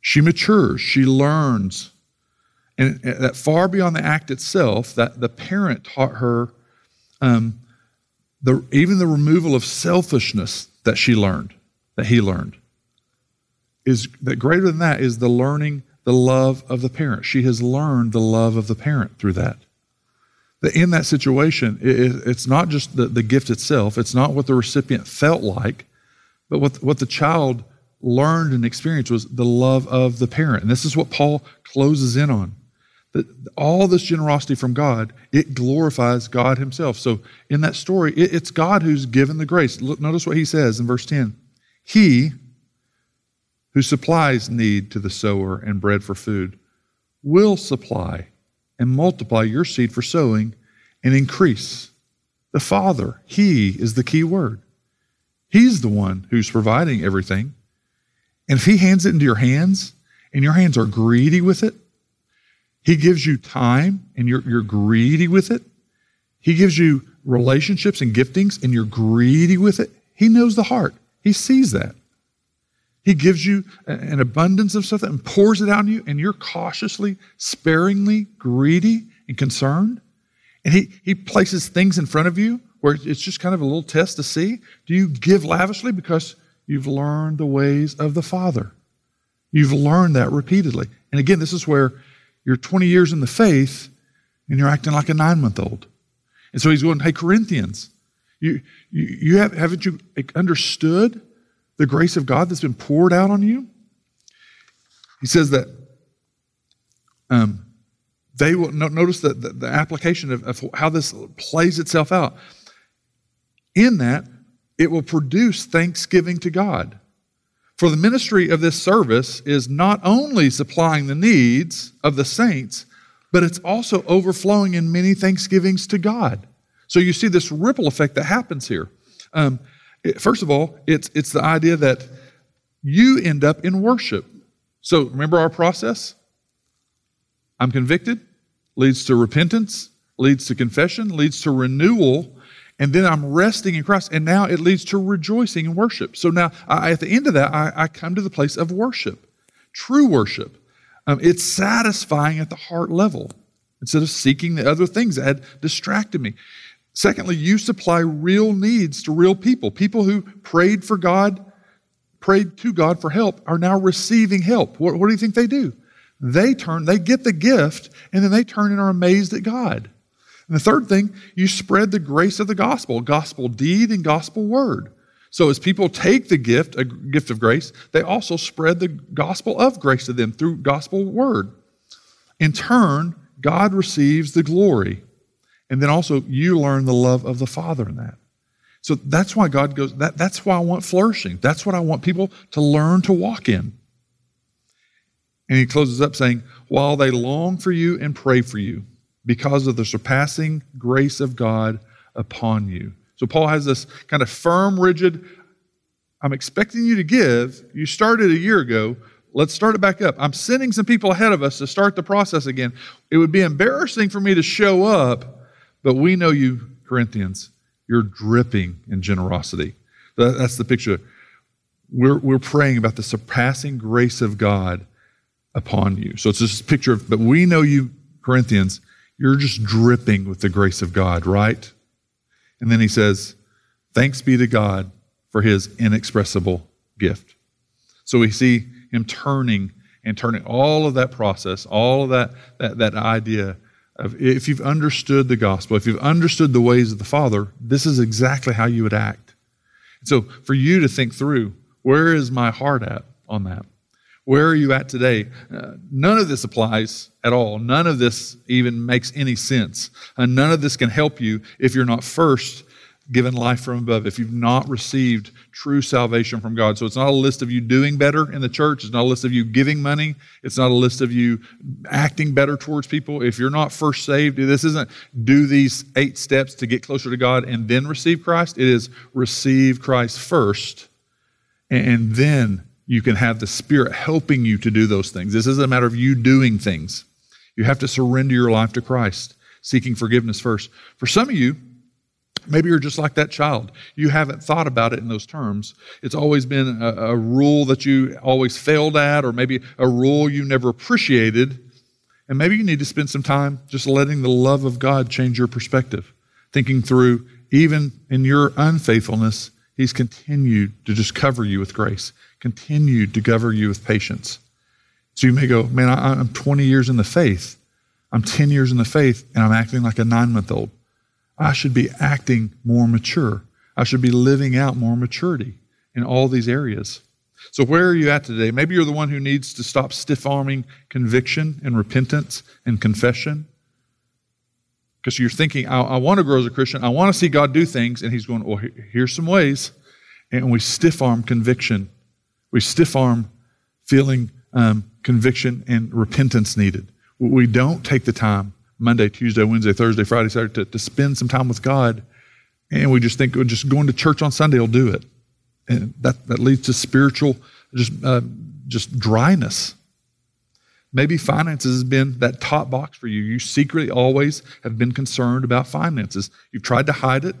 She matures, she learns, And that far beyond the act itself, that the parent taught her um, the, even the removal of selfishness that she learned, that he learned, is that greater than that is the learning the love of the parent. She has learned the love of the parent through that. That in that situation, it, it's not just the, the gift itself, it's not what the recipient felt like, but what, what the child learned and experienced was the love of the parent. And this is what Paul closes in on. That all this generosity from God, it glorifies God Himself. So in that story, it, it's God who's given the grace. Look, notice what he says in verse 10. He who supplies need to the sower and bread for food will supply and multiply your seed for sowing and increase. The Father, He is the key word. He's the one who's providing everything. And if He hands it into your hands and your hands are greedy with it, He gives you time and you're, you're greedy with it. He gives you relationships and giftings and you're greedy with it. He knows the heart, He sees that. He gives you an abundance of stuff and pours it out on you, and you're cautiously, sparingly greedy and concerned. And he, he places things in front of you where it's just kind of a little test to see do you give lavishly because you've learned the ways of the Father? You've learned that repeatedly. And again, this is where you're 20 years in the faith and you're acting like a nine month old. And so he's going, Hey, Corinthians, you, you, you have, haven't you understood the grace of God that's been poured out on you? He says that um, they will notice that the, the application of, of how this plays itself out. In that, it will produce thanksgiving to God. For the ministry of this service is not only supplying the needs of the saints, but it's also overflowing in many thanksgivings to God. So you see this ripple effect that happens here. Um, First of all, it's, it's the idea that you end up in worship. So remember our process? I'm convicted, leads to repentance, leads to confession, leads to renewal, and then I'm resting in Christ, and now it leads to rejoicing and worship. So now, I, at the end of that, I, I, come to the place of worship, true worship. Um, it's satisfying at the heart level instead of seeking the other things that had distracted me. Secondly, you supply real needs to real people. People who prayed for God, prayed to God for help, are now receiving help. What, what do you think they do? They turn, they get the gift, and then they turn and are amazed at God. And the third thing, you spread the grace of the gospel, gospel deed and gospel word. So as people take the gift, a gift of grace, they also spread the gospel of grace to them through gospel word. In turn, God receives the glory. And then also, you learn the love of the Father in that. So that's why God goes, that, that's why I want flourishing. That's what I want people to learn to walk in. And he closes up saying, While they long for you and pray for you, because of the surpassing grace of God upon you. So Paul has this kind of firm, rigid, I'm expecting you to give. You started a year ago. Let's start it back up. I'm sending some people ahead of us to start the process again. It would be embarrassing for me to show up but we know you, Corinthians, you're dripping in generosity. That's the picture. We're, we're praying about the surpassing grace of God upon you. So it's this picture of, but we know you, Corinthians, you're just dripping with the grace of God, right? And then he says, Thanks be to God for his inexpressible gift. So we see him turning and turning all of that process, all of that, that, that idea of if you've understood the gospel, if you've understood the ways of the Father, this is exactly how you would act. So, for you to think through, where is my heart at on that? Where are you at today? Uh, none of this applies at all. None of this even makes any sense. And none of this can help you if you're not first given life from above, if you've not received true salvation from God. So it's not a list of you doing better in the church. It's not a list of you giving money. It's not a list of you acting better towards people. If you're not first saved, this isn't do these eight steps to get closer to God and then receive Christ. It is receive Christ first, and then you can have the Spirit helping you to do those things. This isn't a matter of you doing things. You have to surrender your life to Christ, seeking forgiveness first. For some of you, Maybe you're just like that child. You haven't thought about it in those terms. It's always been a, a, rule that you always failed at, or maybe a rule you never appreciated. And maybe you need to spend some time just letting the love of God change your perspective, thinking through, even in your unfaithfulness, He's continued to just cover you with grace, continued to cover you with patience. So you may go, man, I, am 20 years in the faith. I'm 10 years in the faith, and I'm acting like a nine month old. I should be acting more mature. I should be living out more maturity in all these areas. So, where are you at today? Maybe you're the one who needs to stop stiff arming conviction and repentance and confession. Because you're thinking, I, I, want to grow as a Christian. I want to see God do things. And He's going, Well, here's some ways. And we stiff arm conviction. We stiff arm feeling um, conviction and repentance needed. We don't take the time Monday, Tuesday, Wednesday, Thursday, Friday, Saturday to, to spend some time with God. And we just think well, just going to church on Sunday will do it and that, that leads to spiritual just uh, just dryness. Maybe finances has been that top box for you. You secretly always have been concerned about finances. You've tried to hide it,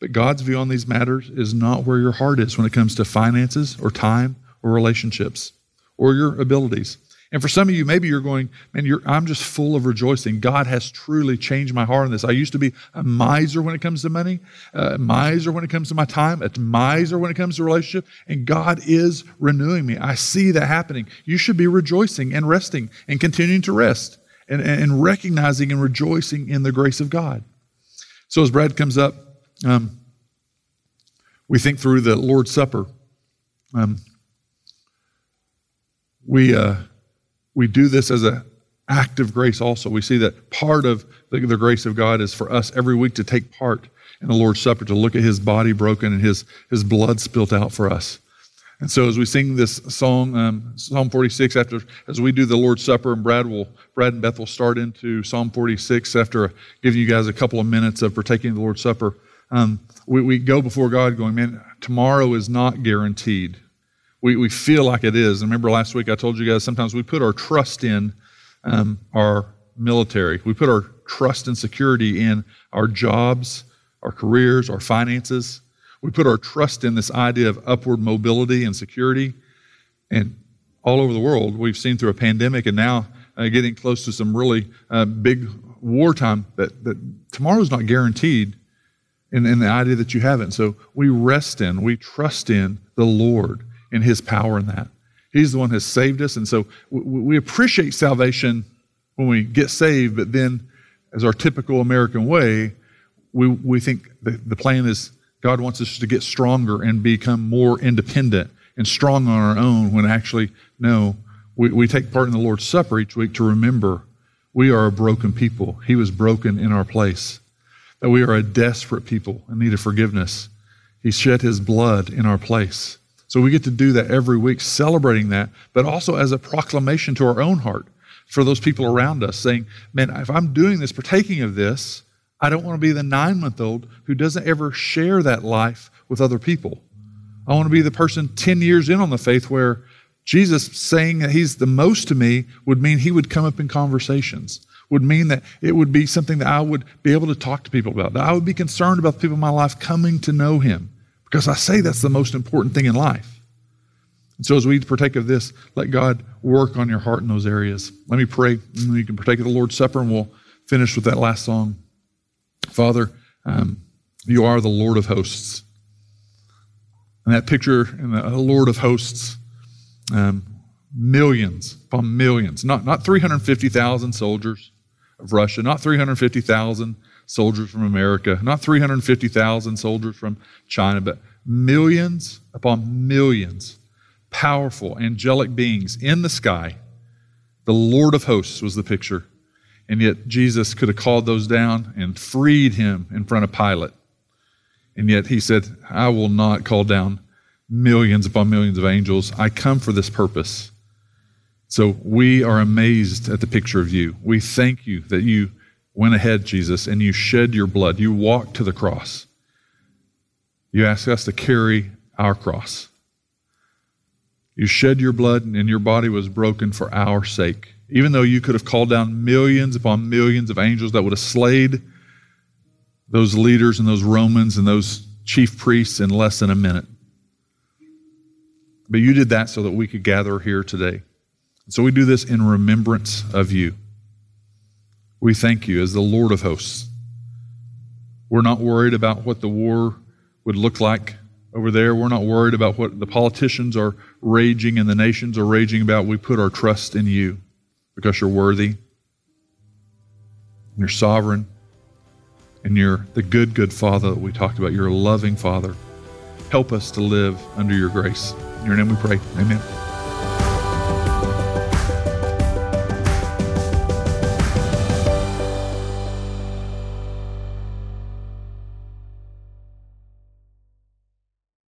but God's view on these matters is not where your heart is when it comes to finances or time or relationships or your abilities. And for some of you, maybe you're going, man, I'm just full of rejoicing. God has truly changed my heart on this. I used to be a miser when it comes to money, a miser when it comes to my time, a miser when it comes to relationship, and God is renewing me. I see that happening. You should be rejoicing and resting and continuing to rest and, and recognizing and rejoicing in the grace of God. So as Brad comes up, um, we think through the Lord's Supper. Um, we uh, we do this as an act of grace also. We see that part of the, the, grace of God is for us every week to take part in the Lord's Supper, to look at his body broken and his, his blood spilt out for us. And so as we sing this song, um, Psalm 46, after as we do the Lord's Supper, and Brad will Brad and Beth will start into Psalm 46 after giving you guys a couple of minutes of partaking of the Lord's Supper. Um, we, we go before God going, man, tomorrow is not guaranteed we, we feel like it is. Remember last week I told you guys sometimes we put our trust in um, our military. We put our trust and security in our jobs, our careers, our finances. We put our trust in this idea of upward mobility and security. And all over the world, we've seen through a pandemic and now uh, getting close to some really uh, big wartime that, that tomorrow's not guaranteed in, in the idea that you haven't. So we rest in, we trust in the Lord and his power in that. He's the one who has saved us. And so we appreciate salvation when we get saved, but then, as our typical American way, we, we think the, the plan is God wants us to get stronger and become more independent and strong on our own when actually, no, we, we take part in the Lord's Supper each week to remember we are a broken people. He was broken in our place. That we are a desperate people in need of forgiveness. He shed his blood in our place. So we get to do that every week, celebrating that, but also as a proclamation to our own heart for those people around us, saying, Man, if I'm doing this, partaking of this, I don't want to be the nine month old who doesn't ever share that life with other people. I want to be the person 10 years in on the faith where Jesus saying that he's the most to me would mean he would come up in conversations, would mean that it would be something that I would be able to talk to people about, that I would be concerned about the people in my life coming to know him. Because I say that's the most important thing in life. And so as we partake of this, let God work on your heart in those areas. Let me pray, and you can partake of the Lord's Supper, and we'll finish with that last song. Father, um, you are the Lord of hosts. And that picture in the Lord of hosts, um, millions upon millions, not, not 350,000 soldiers of Russia, not 350,000 soldiers from America, not 350,000 soldiers from China, but millions upon millions, powerful, angelic beings in the sky. The Lord of hosts was the picture. And yet Jesus could have called those down and freed him in front of Pilate. And yet he said, I will not call down millions upon millions of angels. I come for this purpose. So we are amazed at the picture of you. We thank you that you went ahead, Jesus, and you shed your blood. You walked to the cross. You ask us to carry our cross. You shed your blood, and your body was broken for our sake. Even though you could have called down millions upon millions of angels that would have slayed those leaders and those Romans and those chief priests in less than a minute. But you did that so that we could gather here today. So we do this in remembrance of you. We thank you as the Lord of hosts. We're not worried about what the war would look like over there. We're not worried about what the politicians are raging and the nations are raging about. We put our trust in you because you're worthy, you're sovereign, and you're the good, good Father that we talked about. You're a loving Father. Help us to live under your grace. In your name we pray. Amen.